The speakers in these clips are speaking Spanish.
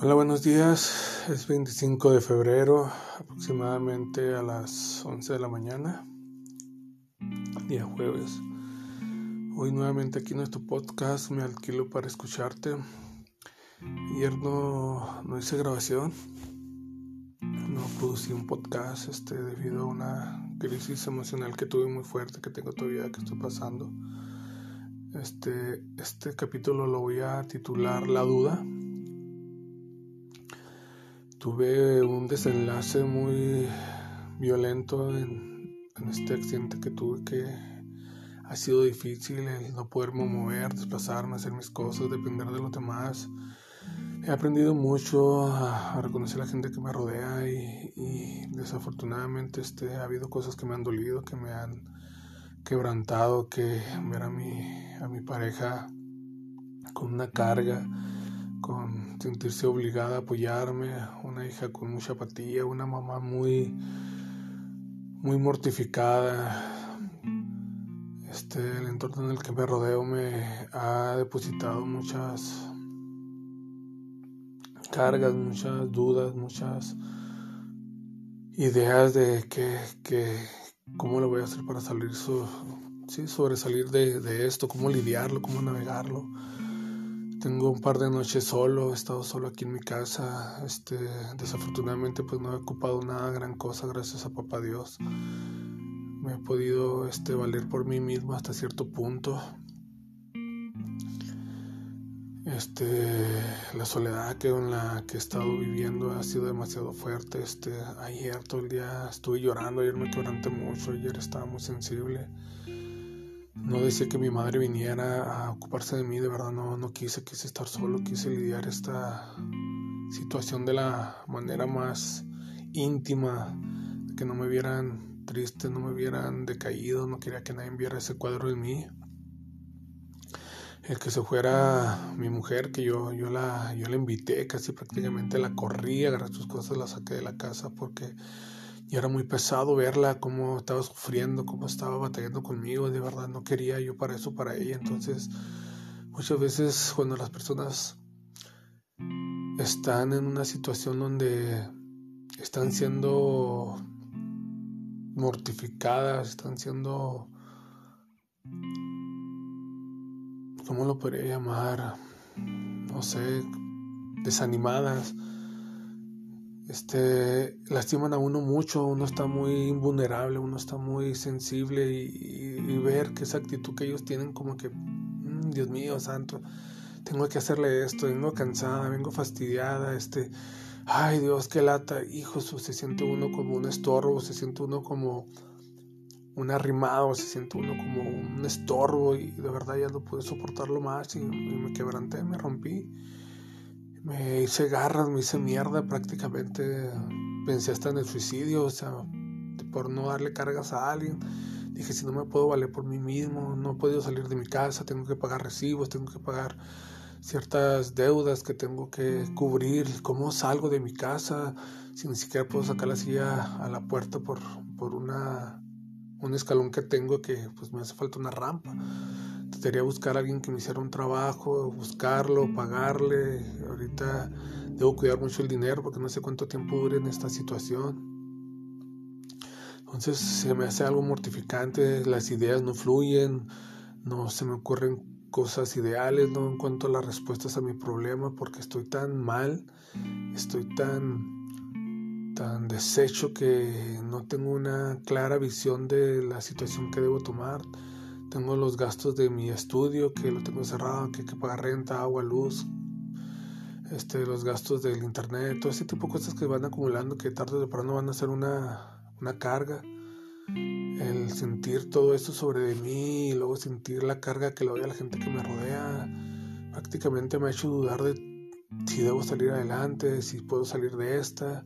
Hola, buenos días. Es 25 de febrero, aproximadamente a las 11 de la mañana, día jueves. Hoy nuevamente aquí en nuestro podcast me alquilo para escucharte. Ayer no, no hice grabación, no producí un podcast este, debido a una crisis emocional que tuve muy fuerte, que tengo todavía, que estoy pasando. Este, este capítulo lo voy a titular La duda tuve un desenlace muy violento en, este accidente que tuve que ha sido difícil el no poderme mover, desplazarme, hacer mis cosas, depender de los demás. He aprendido mucho a, reconocer a la gente que me rodea y, desafortunadamente este, ha habido cosas que me han dolido, que me han quebrantado, que ver a mi, a mi pareja con una carga con sentirse obligada a apoyarme, una hija con mucha apatía, una mamá muy, muy mortificada. Este, el entorno en el que me rodeo me ha depositado muchas cargas, muchas dudas, muchas ideas de que, que cómo lo voy a hacer para salir, sí, sobresalir de, de esto, cómo lidiarlo, cómo navegarlo. Tengo un par de noches solo, he estado solo aquí en mi casa. Este, desafortunadamente pues no he ocupado nada gran cosa gracias a papá Dios. Me he podido este, valer por mí mismo hasta cierto punto. Este, la soledad que la que he estado viviendo ha sido demasiado fuerte. Este, ayer todo el día estuve llorando, ayer me quebranté mucho, ayer estaba muy sensible. No decía que mi madre viniera a ocuparse de mí, de verdad no, no quise, quise estar solo, quise lidiar esta situación de la manera más íntima, que no me vieran triste, no me vieran decaído, no quería que nadie viera ese cuadro en mí. El que se fuera mi mujer, que yo, yo, la, yo la invité, casi prácticamente la corrí, agarré sus cosas, la saqué de la casa porque y era muy pesado verla, cómo estaba sufriendo, cómo estaba batallando conmigo. De verdad, no quería yo para eso, para ella. Entonces, muchas veces cuando las personas están en una situación donde están siendo mortificadas, están siendo, ¿cómo lo podría llamar? No sé, desanimadas este, lastiman a uno mucho, uno está muy vulnerable, uno está muy sensible y, ver que esa actitud que ellos tienen como que, mm, Dios mío, santo, tengo que hacerle esto, vengo cansada, vengo fastidiada, este, ay Dios, qué lata, hijo, se siente uno como un estorbo, se siente uno como un arrimado, se siente uno como un estorbo y de verdad ya no pude soportarlo más y me quebranté, me rompí me hice garras, me hice mierda prácticamente. Pensé hasta en el suicidio, o sea, por no darle cargas a alguien. Dije, si no me puedo valer por mí mismo, no he podido salir de mi casa, tengo que pagar recibos, tengo que pagar ciertas deudas que tengo que cubrir. ¿Cómo salgo de mi casa si ni siquiera puedo sacar la silla a la puerta por, por una, un escalón que tengo que pues me hace falta una rampa? Trataría buscar a alguien que me hiciera un trabajo, buscarlo, pagarle. Ahorita debo cuidar mucho el dinero porque no sé cuánto tiempo dure en esta situación. Entonces se me hace algo mortificante, las ideas no fluyen, no se me ocurren cosas ideales, no encuentro las respuestas a mi problema porque estoy tan mal, estoy tan tan deshecho que no tengo una clara visión de la situación que debo tomar. Tengo los gastos de mi estudio que lo tengo cerrado, que hay que pagar renta, agua, luz, este, los gastos del internet, todo ese tipo de cosas que van acumulando que tarde o temprano van a ser una, una carga. El sentir todo esto sobre mí y luego sentir la carga que le doy a la gente que me rodea, prácticamente me ha hecho dudar de si debo salir adelante, si puedo salir de esta.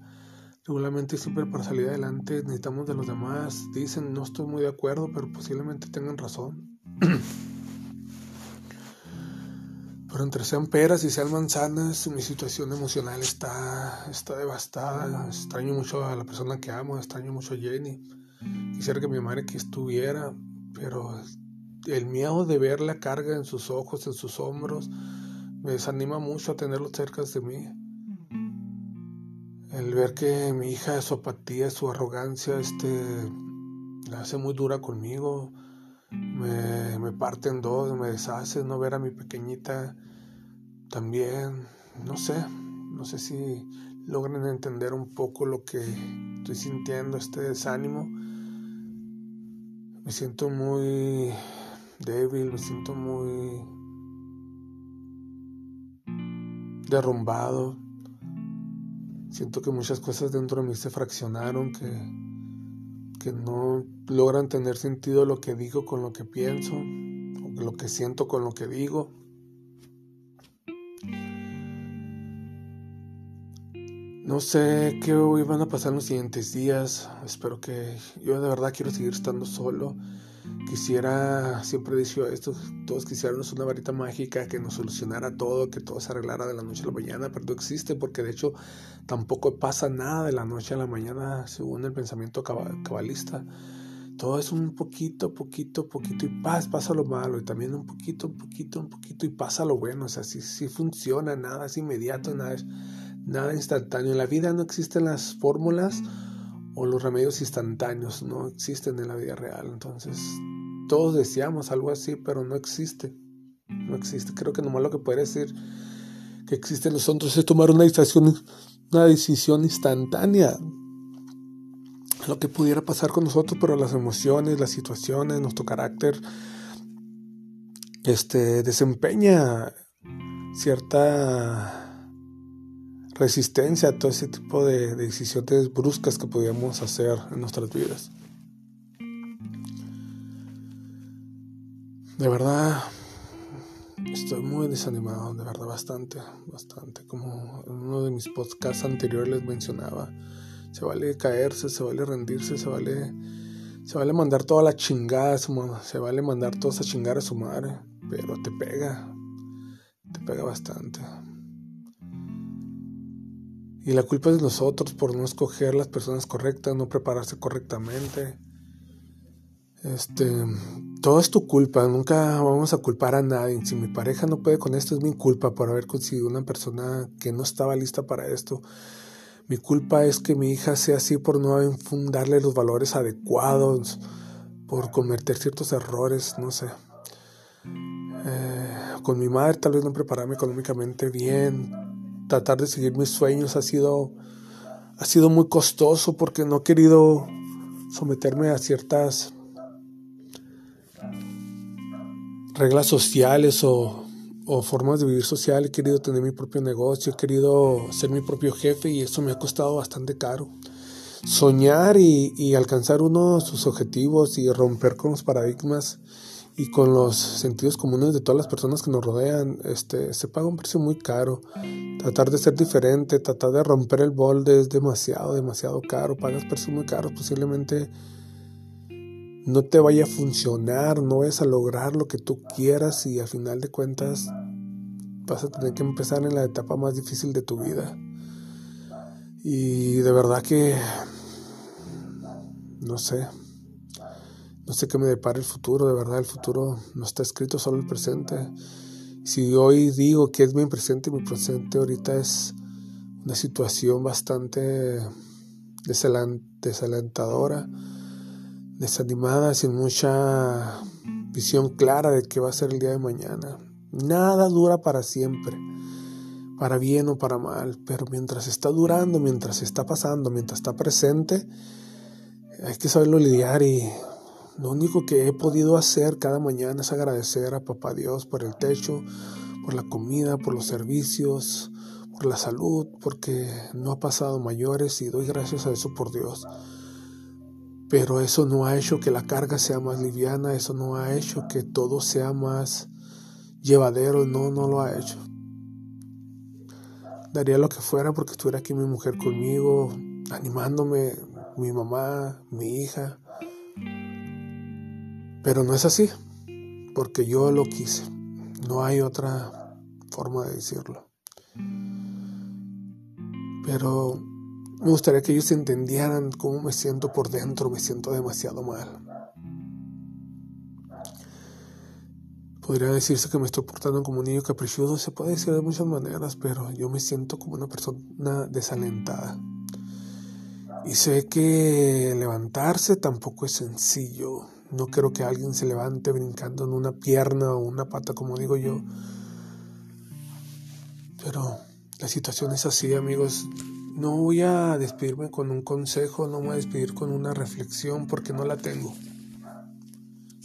Regularmente siempre para salir adelante necesitamos de los demás. Dicen, no estoy muy de acuerdo, pero posiblemente tengan razón. pero entre sean peras y sean manzanas, mi situación emocional está, está devastada. Extraño mucho a la persona que amo, extraño mucho a Jenny. Quisiera que mi madre estuviera, pero el miedo de ver la carga en sus ojos, en sus hombros, me desanima mucho a tenerlos cerca de mí. El ver que mi hija, su apatía, su arrogancia, este, la hace muy dura conmigo, me, me parte en dos, me deshace, no ver a mi pequeñita también, no sé, no sé si logran entender un poco lo que estoy sintiendo, este desánimo. Me siento muy débil, me siento muy derrumbado. Siento que muchas cosas dentro de mí se fraccionaron, que, que no logran tener sentido lo que digo con lo que pienso, o lo que siento con lo que digo. No sé qué hoy van a pasar en los siguientes días. Espero que yo de verdad quiero seguir estando solo. Quisiera, siempre he dicho esto, todos quisiéramos una varita mágica que nos solucionara todo, que todo se arreglara de la noche a la mañana, pero no existe porque de hecho tampoco pasa nada de la noche a la mañana según el pensamiento cabalista. Todo es un poquito, poquito, poquito y pasa lo malo y también un poquito, un poquito, un poquito y pasa lo bueno. O sea, sí, sí funciona, nada es inmediato, nada es nada instantáneo. En la vida no existen las fórmulas o los remedios instantáneos, no existen en la vida real. Entonces, todos deseamos algo así, pero no existe. No existe. Creo que nomás lo que puede decir que existen los otros es tomar una decisión, una decisión instantánea. Lo que pudiera pasar con nosotros, pero las emociones, las situaciones, nuestro carácter, este, desempeña cierta resistencia a todo ese tipo de, decisiones bruscas que podíamos hacer en nuestras vidas. De verdad, estoy muy desanimado, de verdad, bastante, bastante. Como en uno de mis podcasts anteriores les mencionaba, se vale caerse, se vale rendirse, se vale, se vale mandar toda la chingada, se vale mandar toda esa chingada a su madre, pero te pega, te pega bastante. Y la culpa es de nosotros por no escoger las personas correctas, no prepararse correctamente. Este, todo es tu culpa, nunca vamos a culpar a nadie. Si mi pareja no puede con esto, es mi culpa por haber conseguido una persona que no estaba lista para esto. Mi culpa es que mi hija sea así por no infundarle los valores adecuados, por cometer ciertos errores, no sé. Eh, con mi madre tal vez no prepararme económicamente bien, tratar de seguir mis sueños ha sido, ha sido muy costoso porque no he querido someterme a ciertas reglas sociales o, formas de vivir social. He querido tener mi propio negocio, he querido ser mi propio jefe y eso me ha costado bastante caro. Soñar y, y alcanzar uno sus objetivos y romper con los paradigmas y con los sentidos comunes de todas las personas que nos rodean, este, se paga un precio muy caro. Tratar de ser diferente, tratar de romper el molde es demasiado, demasiado caro. Pagas precios muy caros, posiblemente no te vaya a funcionar, no vayas a lograr lo que tú quieras y al final de cuentas vas a tener que empezar en la etapa más difícil de tu vida. Y de verdad que, no sé, no sé qué me depara el futuro, de verdad el futuro no está escrito, solo el presente. Si hoy digo que es mi presente, mi presente ahorita es una situación bastante desalentadora, desanimada, sin mucha visión clara de qué va a ser el día de mañana. Nada dura para siempre, para bien o para mal, pero mientras está durando, mientras está pasando, mientras está presente, hay que saberlo lidiar y lo único que he podido hacer cada mañana es agradecer a Papá Dios por el techo, por la comida, por los servicios, por la salud, porque no ha pasado mayores y doy gracias a eso por Dios. Pero eso no ha hecho que la carga sea más liviana, eso no ha hecho que todo sea más llevadero, no, no lo ha hecho. Daría lo que fuera porque estuviera aquí mi mujer conmigo, animándome, mi mamá, mi hija. Pero no es así, porque yo lo quise. No hay otra forma de decirlo. Pero me gustaría que ellos entendieran cómo me siento por dentro, me siento demasiado mal. Podría decirse que me estoy portando como un niño caprichoso, se puede decir de muchas maneras, pero yo me siento como una persona desalentada. Y sé que levantarse tampoco es sencillo. No quiero que alguien se levante brincando en una pierna o una pata, como digo yo. Pero la situación es así, amigos. No voy a despedirme con un consejo, no me voy a despedir con una reflexión porque no la tengo.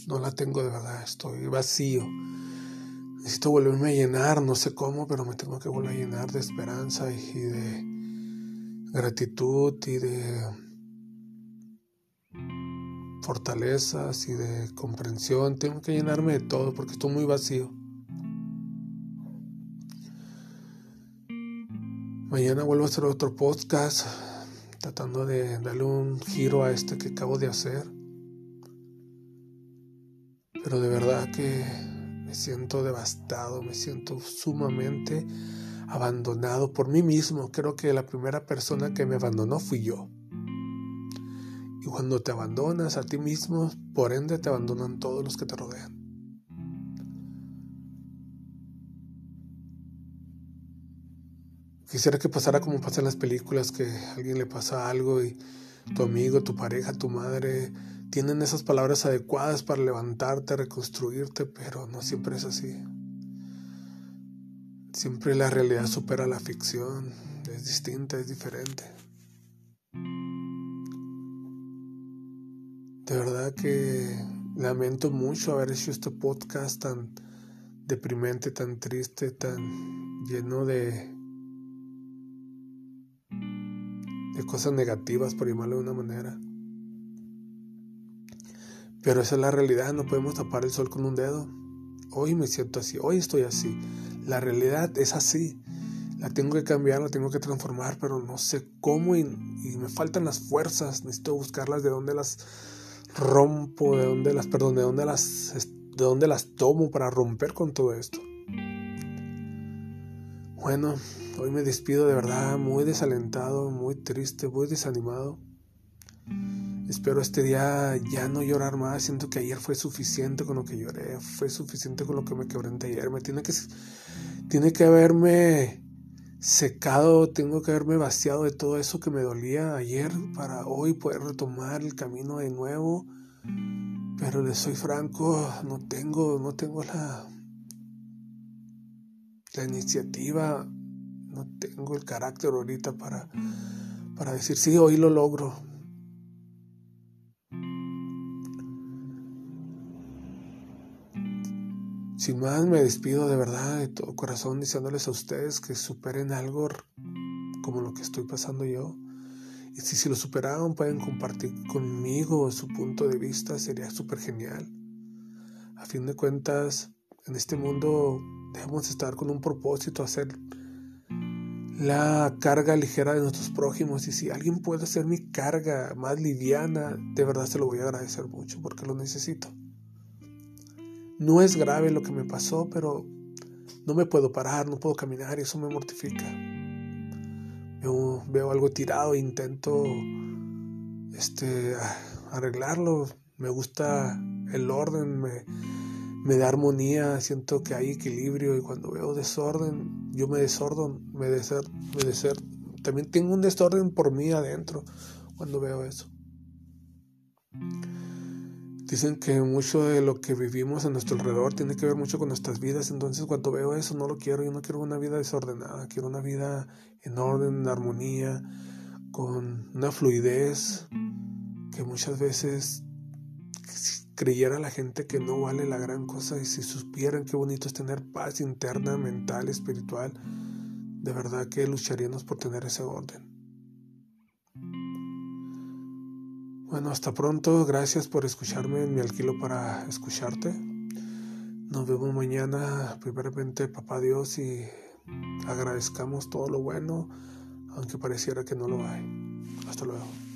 No la tengo de verdad, estoy vacío. Necesito volverme a llenar, no sé cómo, pero me tengo que volver a llenar de esperanza y de gratitud y de fortalezas y de comprensión. Tengo que llenarme de todo porque estoy muy vacío. Mañana vuelvo a hacer otro podcast tratando de darle un giro a este que acabo de hacer. Pero de verdad que me siento devastado, me siento sumamente abandonado por mí mismo. Creo que la primera persona que me abandonó fui yo. Y cuando te abandonas a ti mismo, por ende te abandonan todos los que te rodean. Quisiera que pasara como pasa en las películas, que a alguien le pasa algo y tu amigo, tu pareja, tu madre tienen esas palabras adecuadas para levantarte, reconstruirte, pero no siempre es así. Siempre la realidad supera la ficción, es distinta, es diferente. De verdad que lamento mucho haber hecho este podcast tan deprimente, tan triste, tan lleno de de cosas negativas, por llamarlo de una manera. Pero esa es la realidad, no podemos tapar el sol con un dedo. Hoy me siento así, hoy estoy así. La realidad es así. La tengo que cambiar, la tengo que transformar, pero no sé cómo y, me faltan las fuerzas. Necesito buscarlas de dónde las rompo, de dónde las, perdón, de dónde las, de dónde las tomo para romper con todo esto. Bueno, Hoy me despido de verdad muy desalentado, muy triste, muy desanimado. Espero este día ya no llorar más. Siento que ayer fue suficiente con lo que lloré. Fue suficiente con lo que me quebranté ayer. Me tiene que, tiene que haberme secado, tengo que haberme vaciado de todo eso que me dolía ayer para hoy poder retomar el camino de nuevo. Pero le soy franco, no tengo, no tengo la, la iniciativa no tengo el carácter ahorita para, para decir, sí, hoy lo logro. Sin más, me despido de verdad, de todo corazón, diciéndoles a ustedes que superen algo como lo que estoy pasando yo. Y si, si lo superaron, pueden compartir conmigo su punto de vista, sería súper genial. A fin de cuentas, en este mundo debemos estar con un propósito, hacer la carga ligera de nuestros prójimos y si alguien puede hacer mi carga más liviana, de verdad se lo voy a agradecer mucho porque lo necesito. No es grave lo que me pasó, pero no me puedo parar, no puedo caminar y eso me mortifica. Veo, veo algo tirado e intento este, arreglarlo. Me gusta el orden, me, da armonía, siento que hay equilibrio y cuando veo desorden, yo me desorden, me deser, me deser, también tengo un desorden por mí adentro cuando veo eso. Dicen que mucho de lo que vivimos a nuestro alrededor tiene que ver mucho con nuestras vidas, entonces cuando veo eso no lo quiero, yo no quiero una vida desordenada, quiero una vida en orden, en armonía, con una fluidez que muchas veces creyera la gente que no vale la gran cosa y si supieran qué bonito es tener paz interna, mental, espiritual, de verdad que lucharíamos por tener ese orden. Bueno, hasta pronto, gracias por escucharme en mi alquilo para escucharte. Nos vemos mañana, primeramente, papá Dios, y agradezcamos todo lo bueno, aunque pareciera que no lo hay. Hasta luego.